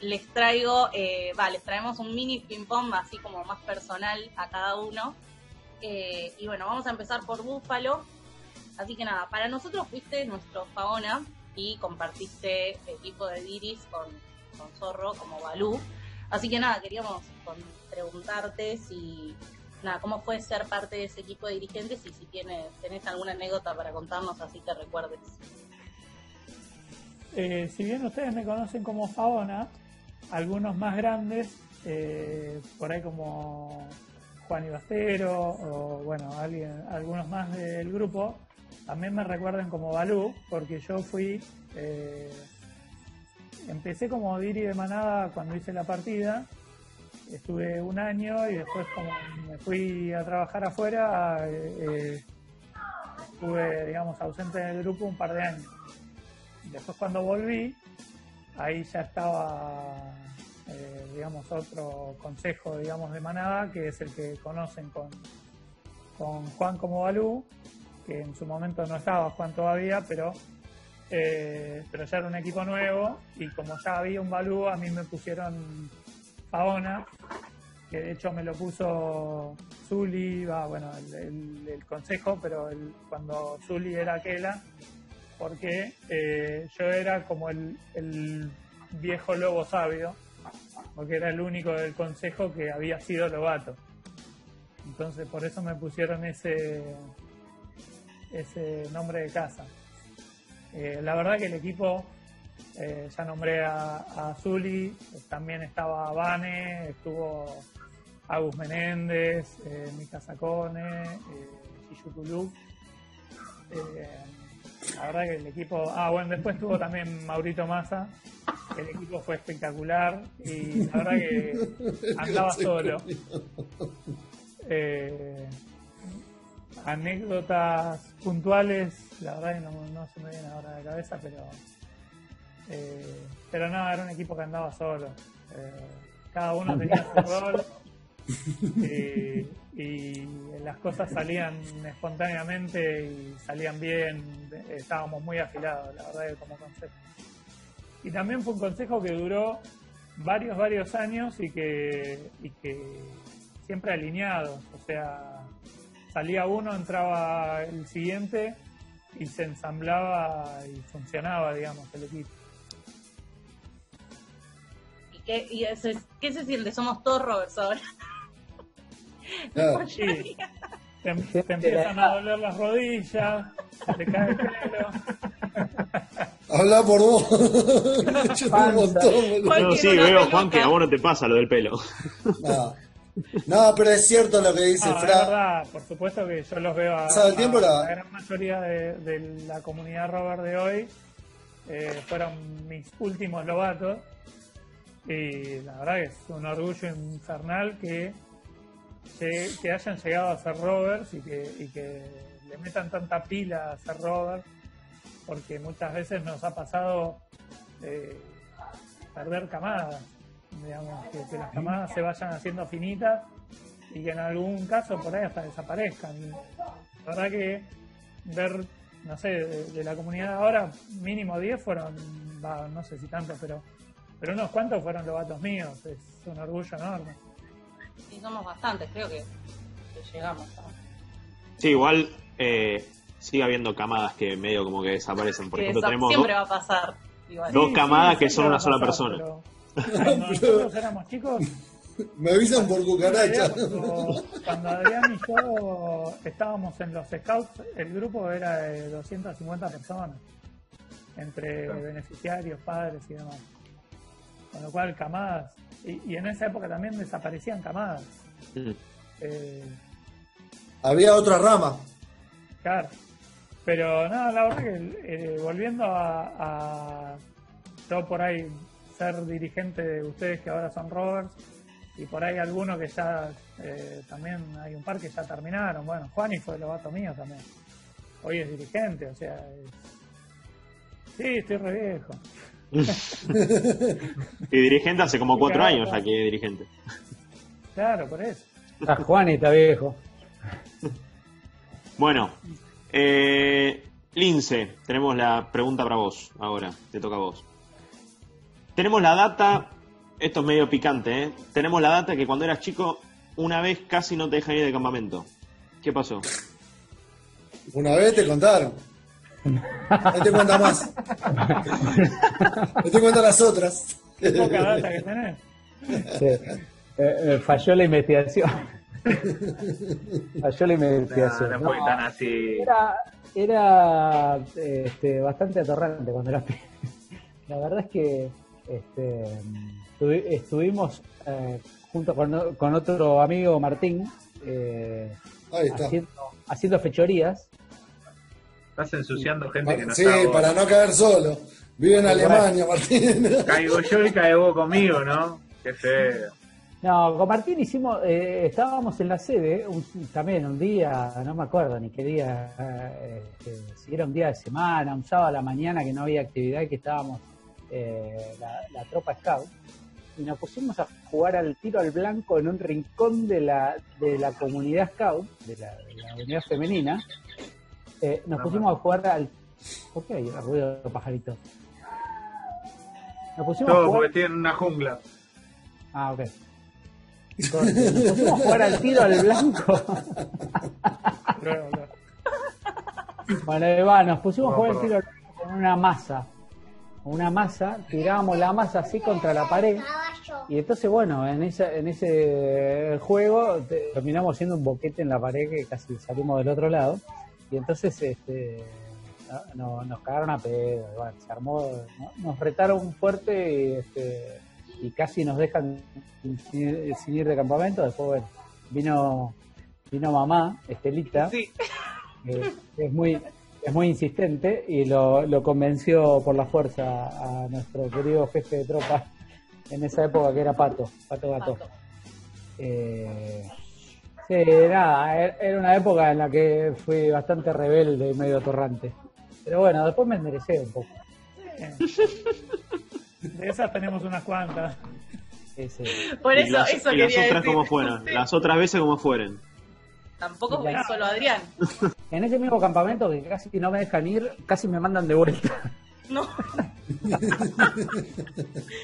les traigo, eh, va, les traemos un mini ping-pong así como más personal a cada uno. Eh, y bueno, vamos a empezar por Búfalo. Así que nada, para nosotros fuiste nuestro Faona y compartiste equipo de Diris con, con Zorro como Balú. Así que nada, queríamos preguntarte si, nada, cómo fue ser parte de ese equipo de dirigentes y si tienes, tenés alguna anécdota para contarnos así te recuerdes. Eh, si bien ustedes me conocen como Faona, algunos más grandes, eh, por ahí como Juan Ibastero o bueno, alguien, algunos más del grupo, también me recuerdan como Balú, porque yo fui, eh, empecé como Diri de Manada cuando hice la partida, estuve un año y después como me fui a trabajar afuera, eh, estuve, digamos, ausente del grupo un par de años. Después cuando volví, ahí ya estaba, eh, digamos, otro consejo, digamos, de manada, que es el que conocen con, con Juan como Balú, que en su momento no estaba Juan todavía, pero, eh, pero ya era un equipo nuevo y como ya había un Balú, a mí me pusieron Paona, que de hecho me lo puso Zuli, va, bueno, el, consejo, pero cuando Zuli era aquella, porque eh, yo era como el, viejo lobo sabio, porque era el único del consejo que había sido lobato. Entonces por eso me pusieron ese, ese nombre de casa. Eh, la verdad que el equipo, eh, ya nombré a, Zuli, también estaba Vane, estuvo Agus Menéndez, eh, Mika Sacone, eh, la verdad que el equipo. Ah, bueno, después estuvo también Maurito Massa. El equipo fue espectacular y la verdad que andaba solo. Eh, anécdotas puntuales, la verdad que no, se me viene ahora a la cabeza, pero. Eh, pero no, era un equipo que andaba solo. Eh, cada uno tenía su rol y, las cosas salían espontáneamente y salían bien, estábamos muy afilados, la verdad, como consejo. Y también fue un consejo que duró varios, varios años y que, y que siempre alineados, o sea, salía uno, entraba el siguiente y se ensamblaba y funcionaba, digamos, el equipo. ¿Y qué, y ese, qué se siente? Somos todos Roberts ahora. Te, empiezan a doler las rodillas, se te cae el pelo. Habla por vos. no, sí, veo, Juan, que a vos no te pasa lo del pelo. No. pero es cierto lo que dice no, Fra. verdad, por supuesto que yo los veo a, el tiempo la gran mayoría de, la comunidad Robert de hoy. Eh, fueron mis últimos lobatos. Y la verdad que es un orgullo infernal que que, hayan llegado a ser rovers y que, le metan tanta pila a ser rovers, porque muchas veces nos ha pasado eh, perder camadas, digamos, que, las camadas se vayan haciendo finitas y que en algún caso por ahí hasta desaparezcan. la verdad que ver, no sé, de, la comunidad ahora, mínimo 10 fueron, no sé si tantos, pero, pero unos cuantos fueron los vatos míos, es un orgullo enorme y somos bastantes, creo que, llegamos a... Sí, igual eh, sigue habiendo camadas que medio como que desaparecen. Por ejemplo, tenemos siempre va a pasar. dos camadas que son una sola persona. Cuando nosotros éramos chicos, me avisan por cucaracha. Cuando Adrián y yo estábamos en los scouts, el grupo era de 250 personas, entre beneficiarios, padres y demás. Con lo cual, camadas y, en esa época también desaparecían camadas. Eh, Había otra rama. Claro. Pero no, la verdad que eh, volviendo a, yo por ahí ser dirigente de ustedes que ahora son rovers y por ahí algunos que ya eh, también hay un par que ya terminaron. Bueno, Juan y fue el lobato mío también. Hoy es dirigente, o sea, sí, estoy re viejo. y dirigente hace como cuatro años ya que dirigente. Claro, por eso. Está y está viejo. Bueno, eh, Lince, tenemos la pregunta para vos ahora, te toca a vos. Tenemos la data esto es medio picante, ¿eh? Tenemos la data que cuando eras chico, una vez casi no te dejan ir de campamento. ¿Qué pasó? Una vez te contaron. No te cuenta más. No te cuentan las otras. Poca data que tenés. Sí. Eh, eh, falló la investigación. falló la investigación. No, no fue tan así. Era, era este, bastante atorrante cuando era. La verdad es que este, estuvi- estuvimos eh, junto con, con otro amigo Martín eh, Ahí está. haciendo, haciendo fechorías. Estás ensuciando gente que no Sí, está. vos. para no caer solo. Vive en Alemania, Martín. Caigo yo y cae vos conmigo, ¿no? Qué feo. No, con Martín hicimos, eh, estábamos en la sede, un- también un día, no me acuerdo ni qué día, eh, este, si era un día de semana, un sábado a la mañana que no había actividad y que estábamos eh, la, la tropa scout, y nos pusimos a jugar al tiro al blanco en un rincón de la, de la comunidad scout, de la, de la unidad femenina. Eh, nos pusimos a jugar al... ¿Por qué hay ruido de pajaritos? Nos pusimos a Todo jugar... porque tienen una jungla. Ah, ok. Corte. Nos pusimos a jugar al tiro al blanco. Luego, luego. Bueno, ahí va, nos pusimos a No, jugar al tiro al blanco con una masa. Una masa, tirábamos la masa así contra la pared. Y entonces, bueno, en, esa, en ese juego te- terminamos haciendo un boquete en la pared que casi salimos del otro lado. Y entonces este, no- no- nos cagaron a pedo. Bueno, se armó, ¿no? nos retaron fuerte y, este, y casi nos dejan sin, sin- sin ir de campamento. Después, bueno, vino, vino mamá, Estelita, Sí. que es muy es muy insistente y lo, lo convenció por la fuerza a nuestro querido jefe de tropa en esa época que era Pato, Pato Gato. Pato. Eh, sí, nada, er- era una época en la que fui bastante rebelde y medio torrante. Pero bueno, después me enderecé un poco. De esas tenemos unas cuantas. Sí, sí. Por y eso, las, eso y las otras decir. fueron, Sí. las otras veces como fueron. Tampoco fue solo Adrián. En ese mismo campamento que casi no me dejan ir, casi me mandan de vuelta. No,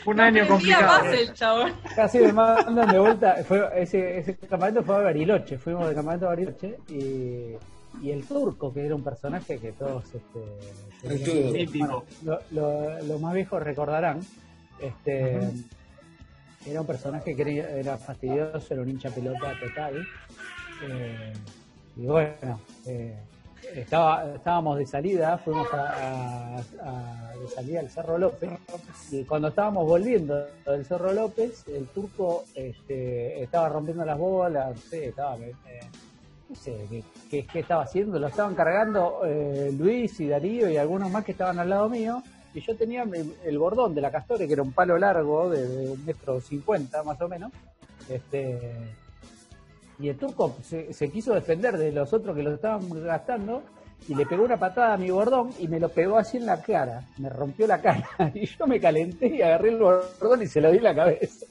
Un no año complicado. más el chabón. Casi me mandan de vuelta. Fue, ese, ese campamento fue a Bariloche. Fuimos de campamento a Bariloche. Y, y el turco, que era un personaje que todos. Este, El. Mítico. lo- lo- los más viejos recordarán. Este, Era un personaje que era, era fastidioso, era un hincha pelota total. Eh, y bueno, eh, estaba, estábamos de salida, fuimos a, a- de salida al Cerro López. Y cuando estábamos volviendo del Cerro López, el turco este, estaba rompiendo las bolas, sé, estaba, eh, no sé qué, qué- qué estaba haciendo, lo estaban cargando eh, Luis y Darío y algunos más que estaban al lado mío, y yo tenía el, el bordón de la Castore, que era un palo largo de, de un metro cincuenta más o menos, este, y el turco se, se quiso defender de los otros que lo estaban gastando y le pegó una patada a mi bordón y me lo pegó así en la cara, me rompió la cara y yo me calenté y agarré el bordón y se lo di en la cabeza.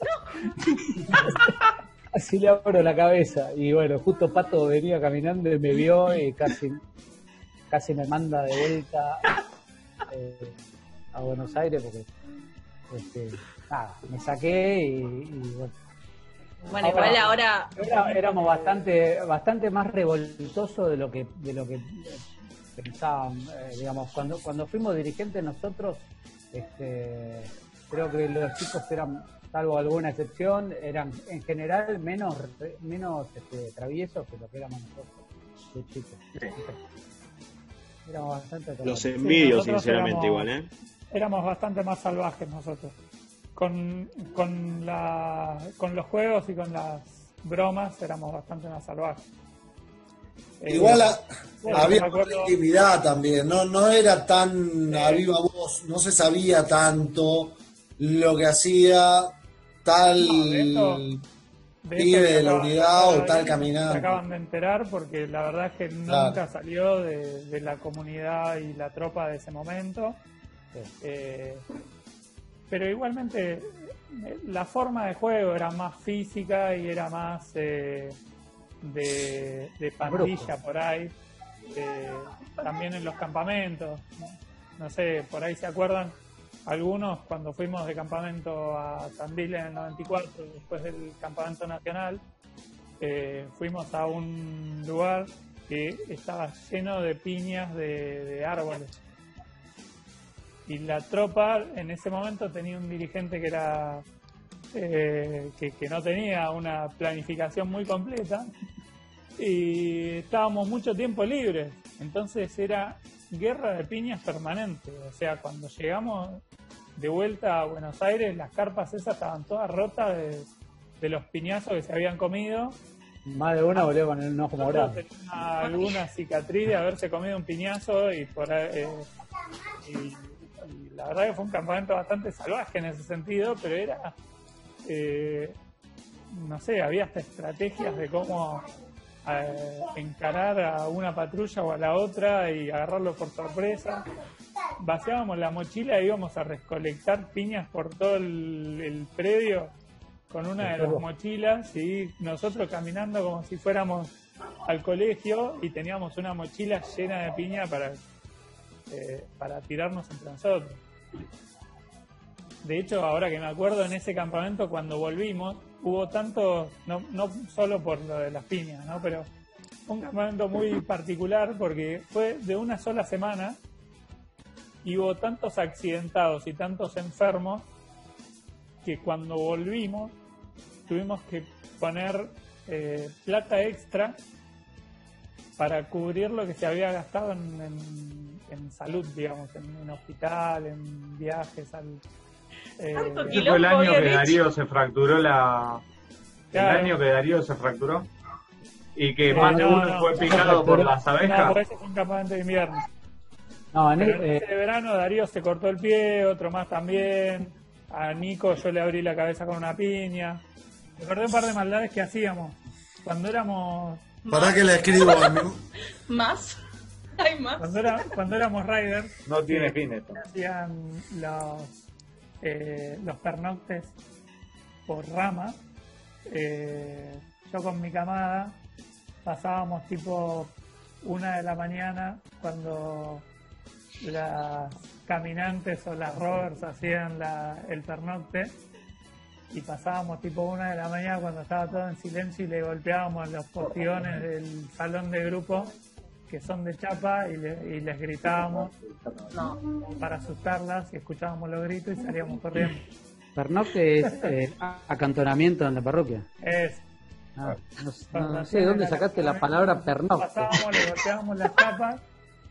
así le abro la cabeza y bueno, justo Pato venía caminando y me vio y casi, casi me manda de vuelta eh, a Buenos Aires porque este, nada, me saqué y, y bueno. Bueno, igual ahora. Era- éramos bastante bastante más revoltosos de lo que de lo que pensaban eh, digamos cuando cuando fuimos dirigentes nosotros este creo que los chicos eran salvo alguna excepción eran en general menos menos este, traviesos que lo que éramos nosotros de chicos Sí. éramos bastante Los tolerantes. envidio, nosotros sinceramente, éramos- igual, ¿eh? Éramos bastante más salvajes nosotros. Con, con, la, con los juegos y con las bromas éramos bastante más salvajes. Eh, Igual a- bueno, había acuerdo- intimidad también, no, no era tan a viva voz, no se sabía tanto lo que hacía tal No, de esto- de pibe de la unidad o tal Se caminante. acaban de enterar porque la verdad es que Claro. nunca salió de, de la comunidad y la tropa de ese momento. Sí. Eh, pero igualmente la forma de juego era más física y era más eh, de, pandilla por ahí. Eh, también en los campamentos. ¿no? Sé, por ahí se acuerdan algunos cuando fuimos de campamento a Tandil en el 94, después del campamento nacional, eh, fuimos a un lugar que estaba lleno de piñas de árboles. Y la tropa en ese momento tenía un dirigente que era eh, que, que no tenía una planificación muy completa y estábamos mucho tiempo libres. Entonces era guerra de piñas permanente. O sea, cuando llegamos de vuelta a Buenos Aires, las carpas esas estaban todas rotas de, de los piñazos que se habían comido. Más de una volvió con el ojo morado. Alguna cicatriz de haberse comido un piñazo y por eh, y, y la verdad que fue un campamento bastante salvaje en ese sentido, pero era eh, no sé, había hasta estrategias de cómo eh, encarar a una patrulla o a la otra y agarrarlo por sorpresa. Vaciábamos la mochila e íbamos a recolectar piñas por todo el, el predio con una de las mochilas y nosotros caminando como si fuéramos al colegio y teníamos una mochila llena de piña para, eh, para tirarnos entre nosotros. De hecho, ahora que me acuerdo, en ese campamento cuando volvimos, hubo tanto, no, solo por lo de las piñas, ¿no? pero un campamento muy particular porque fue de una sola semana y hubo tantos accidentados y tantos enfermos que cuando volvimos tuvimos que poner eh, plata extra para cubrir lo que se había gastado en- en salud, digamos, en, en hospital, en viajes al... eh, Tanto Ese fue el año que hecho. Darío se fracturó la. El año que Darío se fracturó. Y que Eh, más de no, uno no, fue no, picado por no, las no, abejas. por eso fue un campamento de invierno. No, en en eh, ese verano Darío se cortó el pie, otro más también. A Nico yo le abrí la cabeza con una piña. Recordé un par de maldades que hacíamos. Cuando éramos Para que la escribo a mí. ¿Más? ¿Hay más? cuando, era, cuando éramos riders, No tiene fin esto. hacían los, eh, los pernoctes por rama. Eh, yo con mi camada pasábamos tipo una de la mañana cuando las caminantes o las rovers hacían la- el pernocte y pasábamos tipo una de la mañana cuando estaba todo en silencio y le golpeábamos los postiones del salón de grupo que son de chapa y, le- y les gritábamos No. para asustarlas y escuchábamos los gritos y salíamos corriendo. pernocte es eh, acantonamiento en la parroquia. Es, Ah, no, no- no sé de dónde sacaste la palabra pernocte. pasábamos, le golpeábamos las chapas,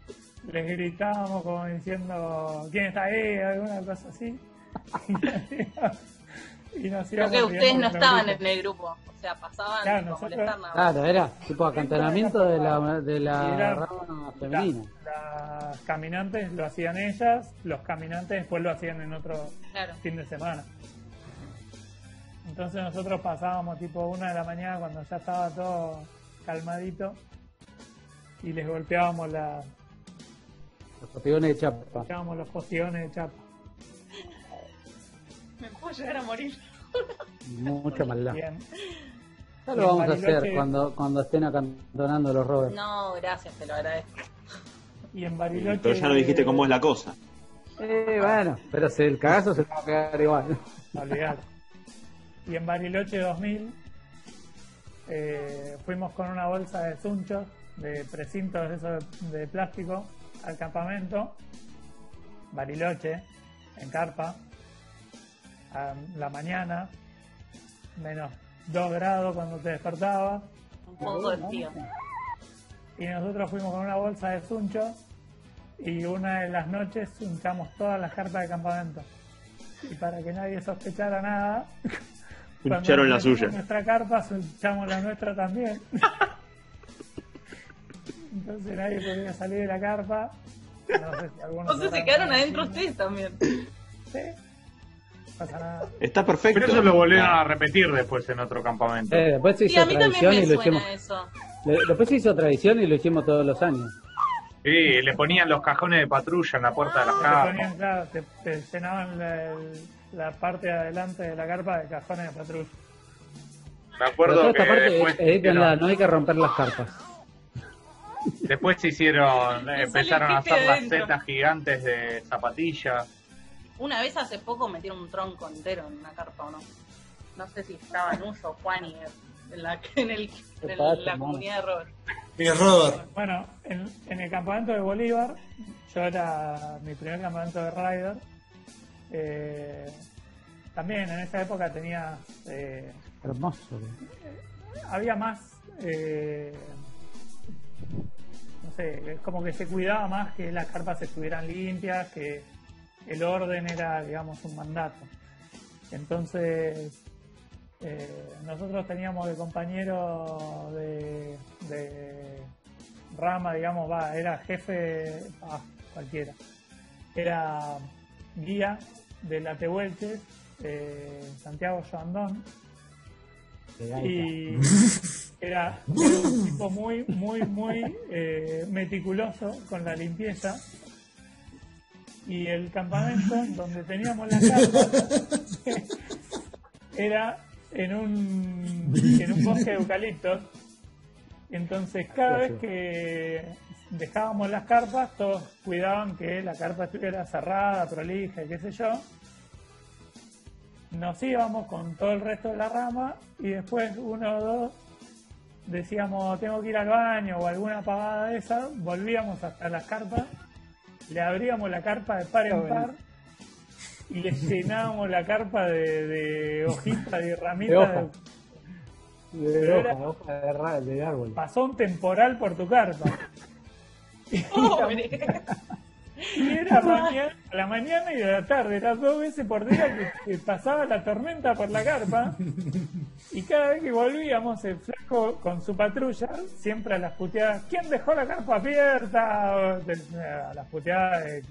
les gritábamos como diciendo quién está ahí, alguna cosa así. Y nos Creo que ustedes no estaban en el grupo. O sea, pasaban Claro, nosotros- molestar nada más. Claro, era tipo acantonamiento de la, de la era- rama femenina. La- las caminantes lo hacían ellas, los caminantes después lo hacían en otro Claro. fin de semana. Entonces nosotros pasábamos tipo una de la mañana cuando ya estaba todo calmadito y les golpeábamos, la, Los postigos de chapa. golpeábamos los postiones de chapa. Llegar a morir. Mucha maldad. Bien. Ya lo vamos a hacer cuando, cuando estén acantonando los rovers. No, gracias, te lo agradezco. Y en Bariloche. Pero ya no dijiste cómo es la cosa. Eh, bueno, pero si el cagazo se va a quedar igual. Olvidate. Y en Bariloche 2000 eh, fuimos con una bolsa de zunchos, de precintos de, esos de plástico, al campamento. Bariloche, en carpa, a la mañana, menos 2 grados cuando te despertabas. Un poco de frío. Y nosotros fuimos con una bolsa de zunchos y una de las noches zunchamos todas las carpas de campamento. Y para que nadie sospechara nada, cuando Pincharon la suya. nuestra carpa, zunchamos la nuestra también. Entonces nadie podía salir de la carpa. No sé si algunos Entonces se quedaron adentro ustedes también. Sí. No pasa nada. Está perfecto. Pero eso lo volvieron a repetir después en otro campamento. Eh, después se Sí, hizo a mí también tradición y lo hicimos. suena eso. le- Después se hizo tradición y lo hicimos todos los años. Sí, le ponían los cajones de patrulla en la puerta de las Te casas. ponían, claro, te, te llenaban la, el- la parte de adelante de la carpa de cajones de patrulla. Me acuerdo que esta parte, después, edítenla, hicieron- no hay que romper las carpas. después se hicieron, empezaron a hacer las setas gigantes de zapatillas. Una vez hace poco metieron un tronco entero en una carpa o no. No sé si estaba en uso Juan y en la, en el, ¿Qué en pasa, la comunidad de Robert. Mi Robert. Bueno, en, en el campamento de Bolívar, yo era mi primer campamento de Rider. eh, también en esa época tenía. eh, Hermoso. había más. eh, no sé, es como que se cuidaba más que las carpas estuvieran limpias, que el orden era, digamos, un mandato. Entonces, eh, nosotros teníamos de compañero de, de rama, digamos, va, era jefe, ah, cualquiera, era guía de la Tehuelche, eh, Santiago Joandón, y era, era un tipo muy, muy, muy eh, meticuloso con la limpieza. Y el campamento donde teníamos la carpa era en un, en un bosque de eucaliptos. Entonces, cada vez que dejábamos las carpas, todos cuidaban que la carpa estuviera cerrada, prolija, y qué sé yo nos íbamos con todo el resto de la rama y después uno o dos decíamos tengo que ir al baño o alguna pagada de esa, volvíamos hasta las carpas, le abríamos la carpa de par en par y le llenábamos la carpa de, de hojitas y De ramitas. hoja. de- De Pero hoja, era- de hoja de, ra- de árbol. pasó un temporal por tu carpa. Y era mañana, a la mañana y a la tarde, eran dos veces por día que, que pasaba la tormenta por la carpa. Y cada vez que volvíamos, el flaco con su patrulla, siempre a las puteadas, ¿quién dejó la carpa abierta? A las puteadas de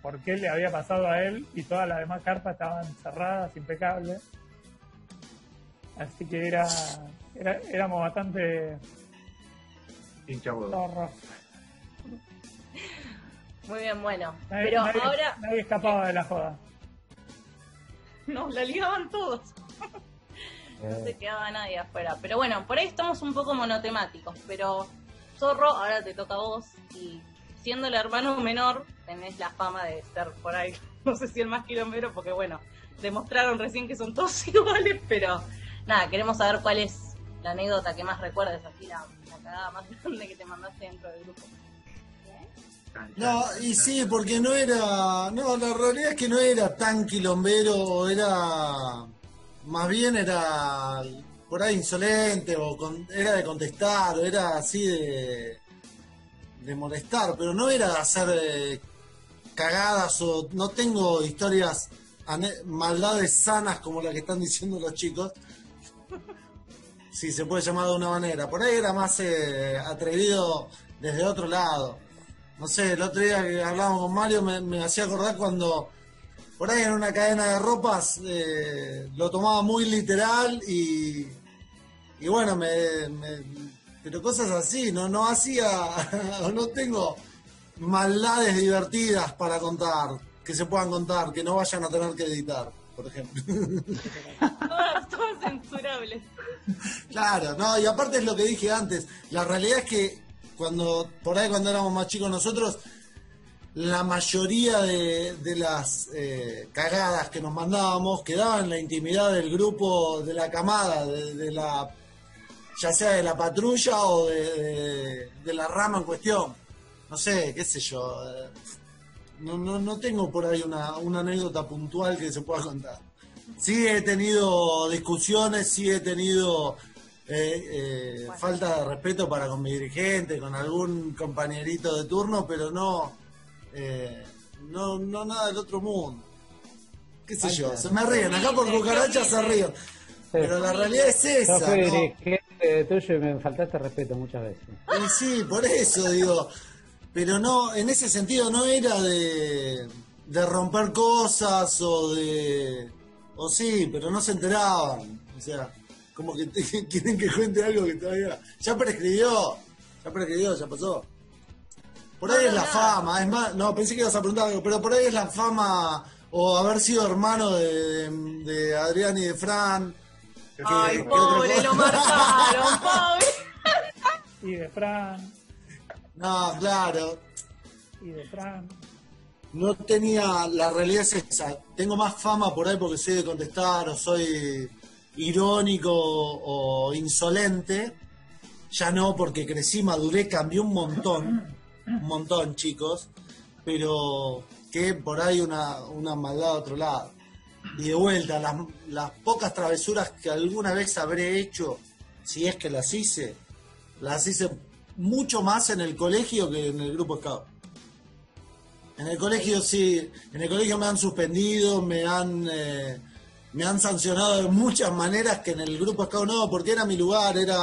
por qué le había pasado a él y todas las demás carpas estaban cerradas, impecables. Así que era, era éramos bastante Hincha huevo. zorros. Muy bien, bueno. Nadie, Pero nadie- ahora nadie escapaba de la joda. nos la ligaban todos. No se quedaba nadie afuera. Pero bueno, por ahí estamos un poco monotemáticos. Pero Zorro, ahora te toca a vos. Y siendo el hermano menor, tenés la fama de ser por ahí. No sé si el más quilombero, porque bueno, demostraron recién que son todos iguales. Pero nada, queremos saber cuál es la anécdota que más recuerdas, así la, la cagada más grande que te mandaste dentro del grupo. No, y sí, porque no era. No, la realidad es que no era tan quilombero, era. Más bien era. Por ahí insolente, o con- era de contestar, o era así de. de molestar, pero no era de hacer eh, cagadas o. No tengo historias, maldades sanas como la que están diciendo los chicos. Si se puede llamar de una manera. Por ahí era más eh, atrevido desde otro lado. No sé, el otro día que hablábamos con Mario me, me hacía acordar cuando por ahí en una cadena de ropas eh, lo tomaba muy literal y, y bueno, me, me- pero cosas así, no, no hacía, no tengo maldades divertidas para contar, que se puedan contar, que no vayan a tener que editar, por ejemplo. Todas, todas censurables. Claro, no, y aparte es lo que dije antes, la realidad es que cuando, por ahí cuando éramos más chicos nosotros, la mayoría de, de las eh, cagadas que nos mandábamos quedaban en la intimidad del grupo, de la camada, de, la, ya sea de la patrulla o de, de- de la rama en cuestión. No sé, qué sé yo. eh, No, no, no tengo por ahí una, una anécdota puntual que se pueda contar. Sí he tenido discusiones, sí he tenido eh, eh, falta de respeto para con mi dirigente, con algún compañerito de turno, pero no, eh, no, no nada del otro mundo. ¿Qué sé yo? Se me ríen, acá por cucarachas se ríen. Pero la realidad es Yo esa. fui ¿no? dirigente tuyo y me faltaste respeto muchas veces. Y sí, por eso digo. Pero no, en ese sentido no era de, de romper cosas o de. O sí, pero no se enteraban. O sea, como que te- quieren que cuente algo que todavía. Ya prescribió. Ya prescribió, ya pasó. Por ahí No, es la fama, es más. No, pensé que ibas a preguntar algo, pero por ahí es la fama o haber sido hermano de, de- de Adrián y de Fran. que- Ay, que pobre, cosa. lo marcaron, pobre. Y de Fran, No, claro. y de Fran. no tenía, la realidad es esa, tengo más fama por ahí porque soy de contestar o soy irónico o insolente, ya no porque crecí, maduré, cambié un montón, un montón chicos, pero que por ahí una, una maldad a otro lado. Y de vuelta, las, las pocas travesuras que alguna vez habré hecho, si es que las hice, las hice mucho más en el colegio que en el grupo Scout. En el colegio sí, en el colegio me han suspendido, me han eh, me han sancionado de muchas maneras que en el grupo Scout no, porque era mi lugar, era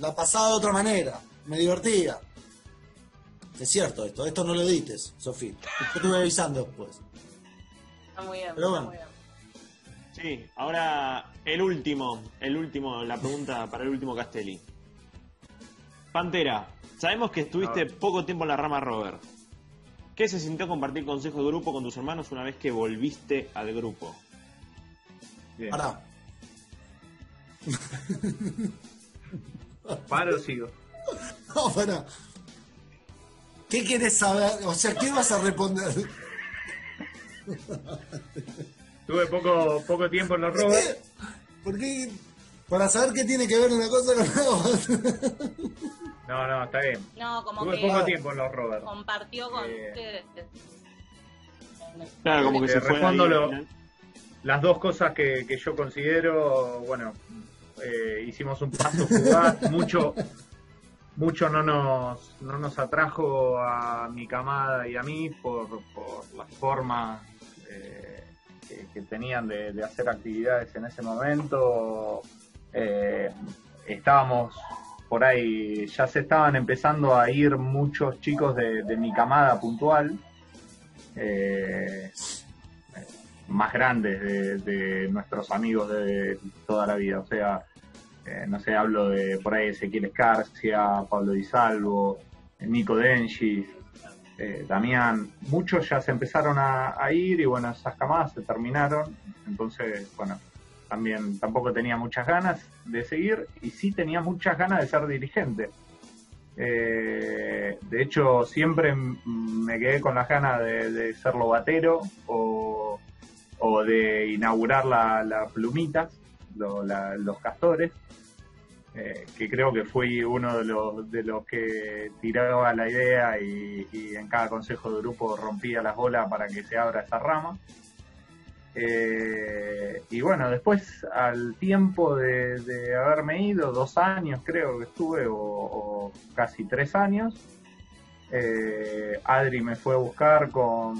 la pasaba de otra manera, me divertía. Es cierto esto, esto no lo edites, Sofía. Yo te voy avisando después. Está muy bien. Pero está bueno. muy bien. Sí, ahora el último, el último, la pregunta para el último Castelli. Pantera, sabemos que estuviste poco tiempo en la rama Rover. ¿Qué se sintió compartir consejo de grupo con tus hermanos una vez que volviste al grupo? Bien. Pará. ¿Paro o sigo? No, pará. ¿Qué quieres saber? O sea, ¿qué vas a responder? Tuve poco, poco tiempo en los ¿Por rovers. qué? ¿Por qué? Para saber qué tiene que ver una cosa con la otra. No, no, está bien. No, como Tuve que poco tiempo en los rovers. compartió con Eh. ustedes. Claro, como que Te se fue. ahí lo-. Las dos cosas que, que yo considero, bueno, eh, hicimos un paso mucho, mucho no nos, no nos atrajo a mi camada y a mí por, por las formas eh, que, que tenían de, de hacer actividades en ese momento. Eh, estábamos por ahí, ya se estaban empezando a ir muchos chicos de, de mi camada puntual. eh, más grandes de, nuestros amigos de toda la vida. O sea, eh, no sé, hablo de por ahí Ezequiel Escarcia, Pablo Di Salvo, eh, Nico Denchis, eh, Damián. Muchos ya se empezaron a, ir y bueno, esas camadas se terminaron. Entonces, bueno, también tampoco tenía muchas ganas de seguir y sí tenía muchas ganas de ser dirigente. Eh, de hecho, siempre me quedé con las ganas de, de ser lobatero o, o de inaugurar la, la plumitas, los castores, eh, que creo que fui uno de los, de los que tiraba la idea y, en cada consejo de grupo rompía las bolas para que se abra esa rama. Eh, y bueno, después al tiempo de, haberme ido, dos años creo que estuve, o, o casi tres años, eh, Adri me fue a buscar con,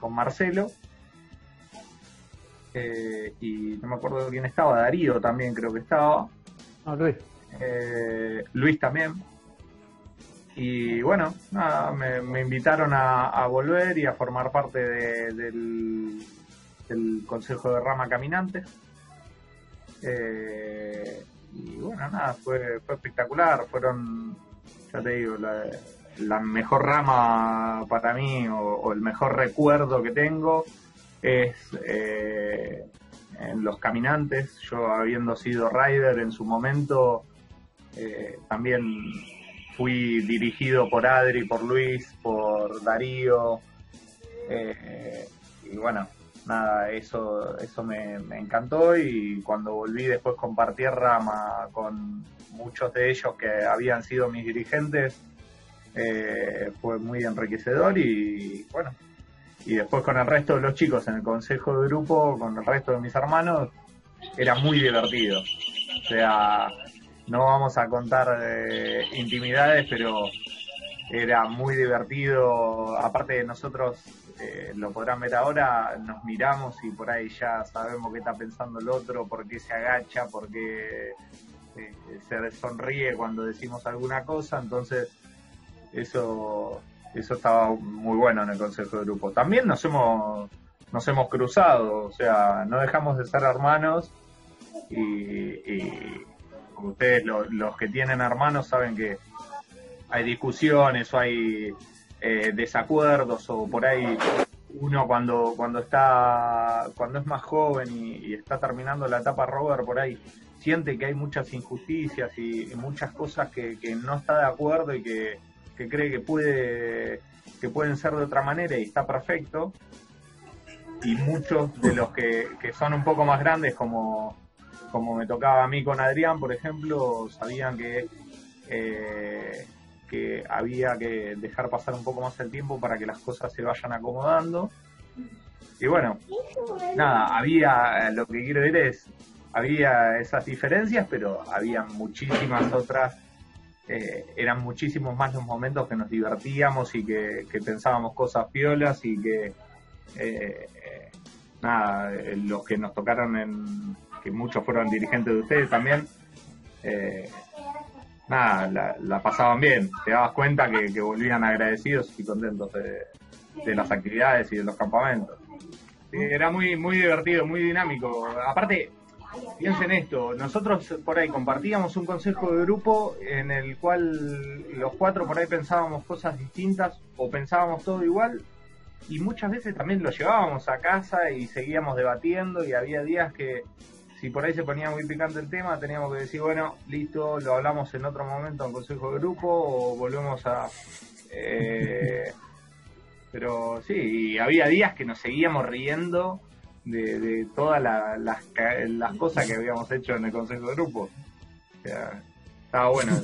con Marcelo. Eh, y no me acuerdo quién estaba, Darío también creo que estaba. No, Luis. eh, Luis también. Y bueno, nada, me, me invitaron a, a volver y a formar parte de- del, del Consejo de Rama Caminantes. Eh, y bueno, nada, fue, fue espectacular. Fueron, ya te digo, la, la mejor rama para mí o, o el mejor recuerdo que tengo es eh, en los caminantes. Yo habiendo sido rider en su momento, eh, también fui dirigido por Adri, por Luis, por Darío. eh, y bueno, nada, eso, eso me, encantó y cuando volví después compartí rama con muchos de ellos que habían sido mis dirigentes, eh, fue muy enriquecedor y bueno, y después con el resto de los chicos en el consejo de grupo, con el resto de mis hermanos, era muy divertido. O sea, no vamos a contar eh, intimidades, pero era muy divertido. Aparte de nosotros, eh, lo podrán ver ahora, nos miramos y por ahí ya sabemos qué está pensando el otro, por qué se agacha, por qué eh, se sonríe cuando decimos alguna cosa. Entonces, eso eso estaba muy bueno en el consejo de grupo. También nos hemos nos hemos cruzado, o sea, no dejamos de ser hermanos y, y ustedes lo- los que tienen hermanos saben que hay discusiones o hay eh, desacuerdos o por ahí uno cuando cuando está cuando es más joven y, y está terminando la etapa Robert por ahí siente que hay muchas injusticias y, y muchas cosas que, que no está de acuerdo y que, que cree que puede que pueden ser de otra manera y está perfecto. Y muchos de los que, que son un poco más grandes, como, como me tocaba a mí con Adrián, por ejemplo, sabían que, eh, que había que dejar pasar un poco más el tiempo para que las cosas se vayan acomodando. Y bueno, nada, había, lo que quiero decir es, había esas diferencias, pero había muchísimas otras eh, eran muchísimos más los momentos que nos divertíamos y que, pensábamos cosas piolas y que eh, nada, eh, los que nos tocaron en que muchos fueron dirigentes de ustedes también nada, la, pasaban bien, te dabas cuenta que, volvían agradecidos y contentos de, las actividades y de los campamentos. era muy, muy divertido, muy dinámico. Aparte, Piensen esto, nosotros por ahí compartíamos un consejo de grupo en el cual los cuatro por ahí pensábamos cosas distintas o pensábamos todo igual y muchas veces también lo llevábamos a casa y seguíamos debatiendo y había días que si por ahí se ponía muy picante el tema teníamos que decir bueno listo lo hablamos en otro momento en consejo de grupo o volvemos a eh, pero sí había días que nos seguíamos riendo de, de todas las, las cosas que habíamos hecho en el Consejo de Grupo. O sea, estaba bueno.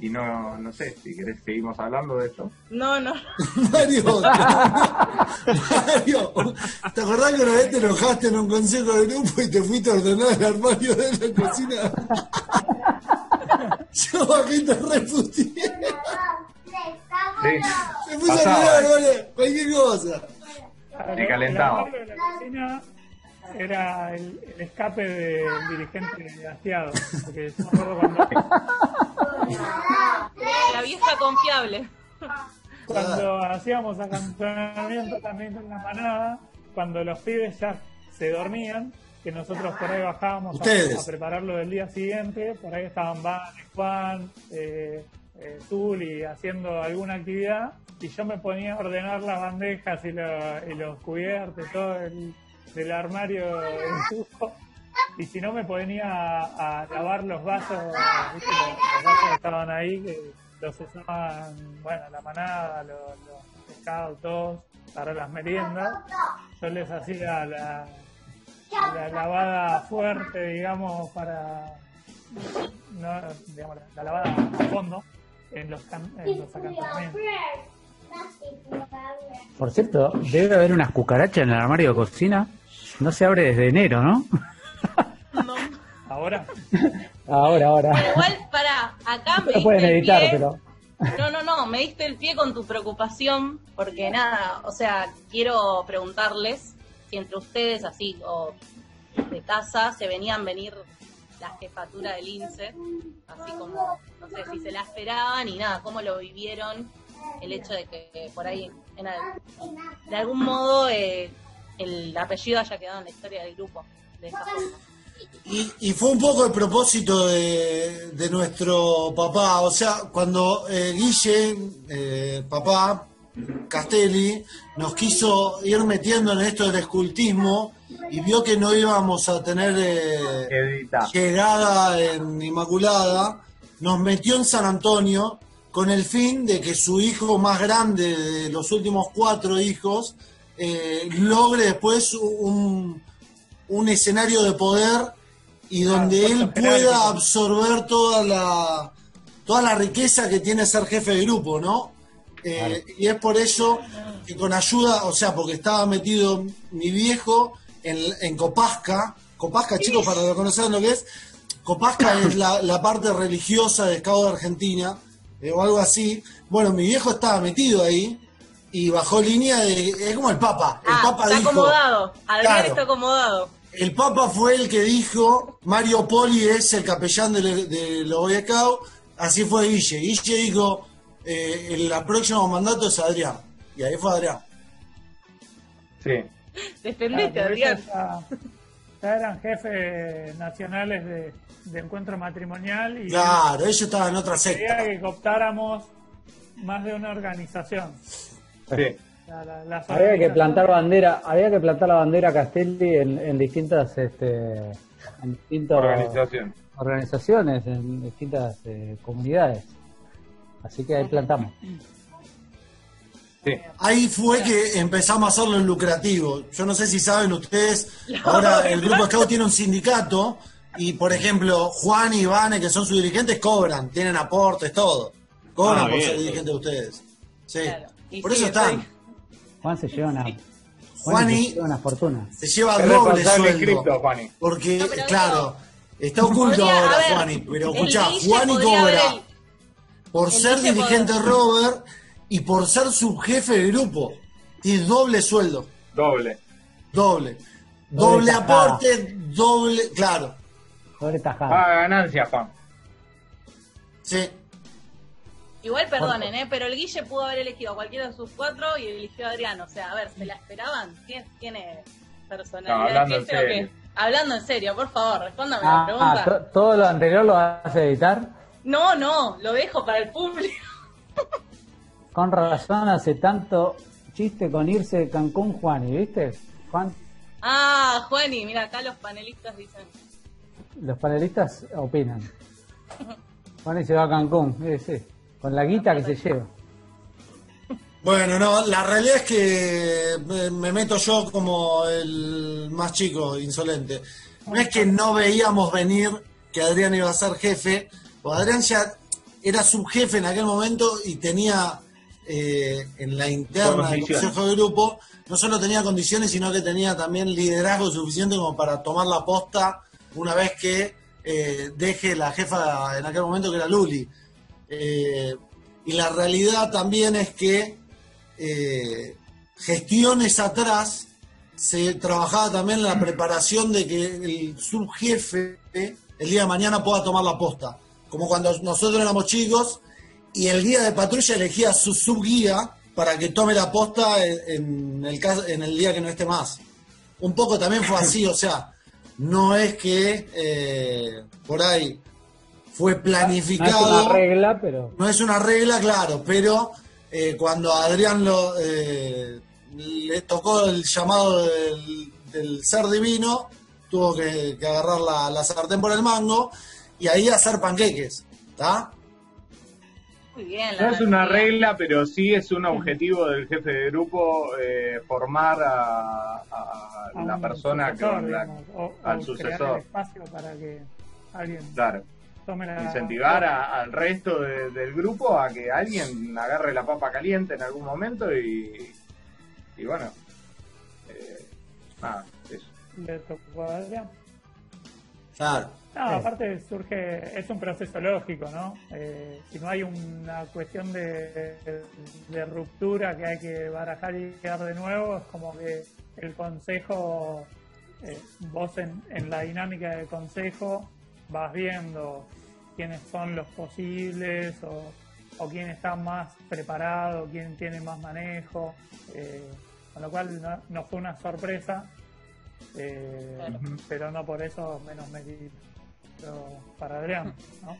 Y no, no sé, si querés seguimos hablando de esto. No, no. Mario, Mario, ¿te acordás que una vez te enojaste en un consejo de grupo y te fuiste a ordenar el armario de la cocina? Yo mí te refuté. Sí. Se puso a mirar, vale, cualquier cosa. Me calentaba. La era el, escape del dirigente hastiado. Porque La vieja confiable. Cuando hacíamos acantonamiento también con la manada, cuando los pibes ya se dormían, que nosotros por ahí bajábamos a, prepararlo del día siguiente, por ahí estaban Van, Juan, eh, eh, haciendo alguna actividad, y yo me ponía a ordenar las bandejas y, los cubiertos, todo el, del armario del y si no me ponía a, lavar los vasos, Los, vasos que estaban ahí, que los usaban, bueno, la manada, los, pescados, todos, para las meriendas, yo les hacía la, la lavada fuerte, digamos, para, no, digamos, la, lavada a fondo en los, en los. Por cierto, debe haber unas cucarachas en el armario de cocina. No se abre desde enero, ¿no? No. Ahora. ahora, ahora. igual, para, acá me. No pueden editar, pero. No, no, no, me diste el pie con tu preocupación, porque nada, o sea, quiero preguntarles si entre ustedes, así, o de casa, se venían venir la jefatura del INSE, así como, no sé si se la esperaban y nada, cómo lo vivieron el hecho de que por ahí, de algún modo, eh, el apellido haya quedado en la historia del grupo de esa forma. Y, fue un poco el propósito de, nuestro papá, o sea, cuando eh, Guille, eh, papá, Castelli, nos quiso ir metiendo en esto del escultismo y vio que no íbamos a tener eh, llegada en Inmaculada, nos metió en San Antonio con el fin de que su hijo más grande de los últimos cuatro hijos eh, logre después un, un, escenario de poder y donde él pueda absorber toda la, toda la riqueza que tiene ser jefe de grupo, ¿no? Eh, y es por eso que con ayuda, o sea, porque estaba metido mi viejo en, en Copasca, Copasca, chicos, para conocer lo que es, Copasca es la, la parte religiosa de Estado de Argentina, eh, o algo así. Bueno, mi viejo estaba metido ahí y bajó línea de. Es como el Papa. El ah, Papa está acomodado. Adrián está acomodado. El Papa fue el que dijo: Mario Poli es el capellán de, de los Boy Así fue Guille. Guille dijo: eh, el, próximo mandato es Adrián. Y ahí fue Adrián. Sí. Defendete, Adrián. Ya, eran jefes nacionales de, de encuentro matrimonial y claro, ellos estaban en otra secta. Quería que cooptáramos más de una organización. Sí. había que plantar bandera, había que plantar la bandera Castelli en, distintas este en distintas organizaciones, en distintas eh, comunidades. Así que ahí plantamos. Ahí fue que empezamos a hacerlo en lucrativo. Yo no sé si saben ustedes, ahora el Grupo Scout tiene un sindicato y, por ejemplo, Juan y Vane, que son sus dirigentes, cobran, tienen aportes, todo. Cobran Ah, por ser dirigente de ustedes. Sí. Claro. Por sí, eso están. estoy- Juan se lleva una, Juani- Juan se lleva una fortuna. Se lleva doble sueldo. cripto, Juani. Porque, No, claro, está oculto podría- ahora, ver, Juani. Pero escuchá, Juani haber cobra por el ser dirigente podría- Robert y por ser subjefe de grupo. Tiene doble sueldo. Doble. Doble. Doble aporte, doble. Claro. Doble tajada. Paga ganancia, Juan. Sí. Igual perdonen, ¿eh? pero el Guille pudo haber elegido a cualquiera de sus cuatro y eligió a Adrián. O sea, a ver, ¿se la esperaban? ¿Tiene, tiene personalidad? No, hablando ¿Qué en serio. Hablando en serio, por favor, respóndame la Ah, pregunta. ah, to- todo lo anterior lo vas a editar. No, no, lo dejo para el público. Con razón hace tanto chiste con irse de Cancún, Juan, ¿y viste? Juan, Ah, Juani, mira, acá los panelistas dicen. los panelistas opinan. Juan y se va a Cancún, sí, con la guita que se lleva. Bueno, no, la realidad es que me, me meto yo como el más chico, insolente. No es que no veíamos venir que Adrián iba a ser jefe, Adrián ya era subjefe en aquel momento y tenía eh, en la interna del consejo de grupo, no solo tenía condiciones, sino que tenía también liderazgo suficiente como para tomar la posta una vez que eh, deje la jefa en aquel momento que era Luli. Eh, y la realidad también es que gestiones atrás se trabajaba también la preparación de que el subjefe el día de mañana pueda tomar la posta. Como cuando nosotros éramos chicos y el día de patrulla elegía su subguía para que tome la posta en, en el, caso- en el día que no esté más. Un poco también fue así, o sea, no es que eh, por ahí fue No es planificado una regla, pero no es una regla, claro, pero eh, cuando a Adrián lo, eh, le tocó el llamado del, del ser divino, tuvo que, que agarrar la, la sartén por el mango y ahí hacer panqueques, ¿está? Muy bien, la No es una regla, pero sí es un objetivo del jefe de grupo eh, formar a, a a la persona sucesor, con la... digamos, o, al o sucesor. crear el espacio para que alguien Claro, tome la incentivar a- al resto de- del grupo a que alguien agarre la papa caliente en algún momento y, y bueno, eh, nada, eso. le tocó a Adrián. Claro. No, aparte surge, es un proceso lógico, ¿no? Eh, si no hay una cuestión de, de ruptura que hay que barajar y quedar de nuevo, es como que el consejo, eh, vos en, en la dinámica del consejo vas viendo quiénes son los posibles o, o quién está más preparado, quién tiene más manejo, eh, con lo cual no, no fue una sorpresa, eh, Claro. pero no por eso menos para Adrián, ¿no?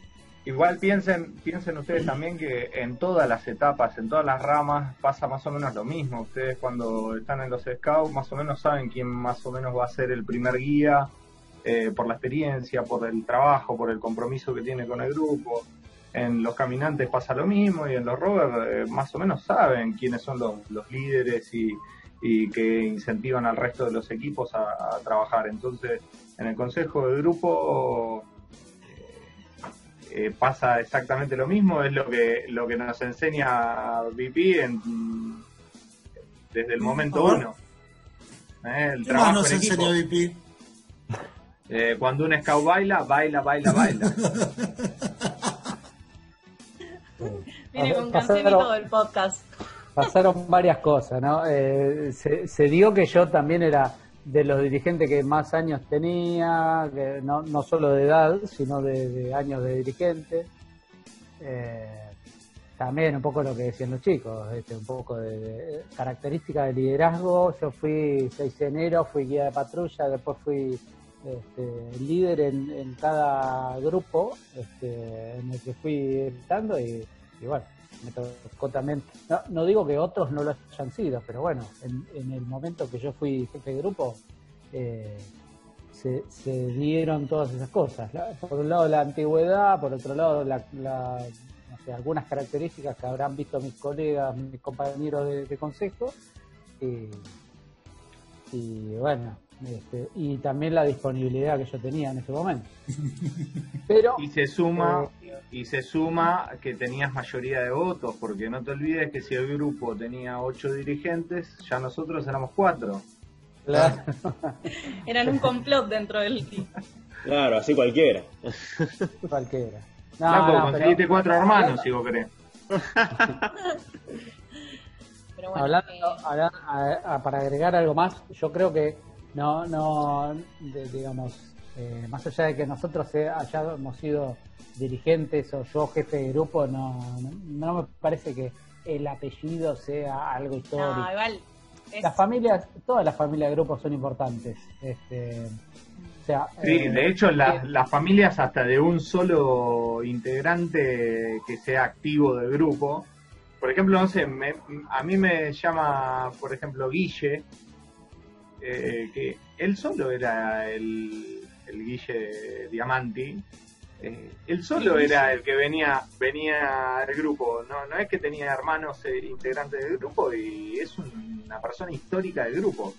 Igual piensen, piensen ustedes también que en todas las etapas, en todas las ramas, pasa más o menos lo mismo. Ustedes cuando están en los scouts más o menos saben quién más o menos va a ser el primer guía eh, por la experiencia, por el trabajo, por el compromiso que tiene con el grupo. En los caminantes pasa lo mismo y en los rovers eh, más o menos saben quiénes son los, los líderes y, y que incentivan al resto de los equipos a, a trabajar. Entonces, en el consejo de grupo eh, pasa exactamente lo mismo, es lo que lo que nos enseña VP en, desde el momento uno. Eh, el ¿Qué más trabajo nos en VP? Eh, cuando un scout baila, baila, baila, baila. Viene con Pasaron- canción y todo el podcast. pasaron varias cosas, ¿no? Eh, se, se dio que yo también era de los dirigentes que más años tenía, que no, no solo de edad, sino de, años de dirigente. Eh, también un poco lo que decían los chicos, este, un poco de, de característica de liderazgo. Yo fui 6 de enero, fui guía de patrulla, después fui este, líder en, cada grupo este, en el que fui estando y bueno, me tocó también, no, no digo que otros no lo hayan sido, pero bueno, en, en el momento que yo fui jefe de grupo, eh, se, dieron todas esas cosas. Por un lado la antigüedad, por otro lado la, la- algunas características que habrán visto mis colegas, mis compañeros de, consejo. y bueno, este, y también la disponibilidad que yo tenía en ese momento. Pero y se suma eh, y se suma que tenías mayoría de votos, porque no te olvides que si el grupo tenía ocho dirigentes, ya nosotros éramos cuatro. Claro. Eran un complot dentro del team. Claro, así cualquiera. Cualquiera. No, conseguiste cuatro hermanos, si vos querés. Hablando, eh, para agregar algo más, yo creo que no, no, digamos, eh, más allá de que nosotros hayamos sido dirigentes o yo jefe de grupo, no, no, me parece que el apellido sea algo histórico. No, igual. Las familias, todas las familias de grupos son importantes. Este, o sea, sí, de eh, hecho las familias hasta de un solo integrante que sea activo del grupo, por ejemplo, no sé, a mí me llama, por ejemplo, Guille, eh, que él solo era el, el Guille Diamanti. Eh, él solo era el que venía venía al grupo, no, no es que tenía hermanos eh, integrantes del grupo y es una persona histórica del grupo.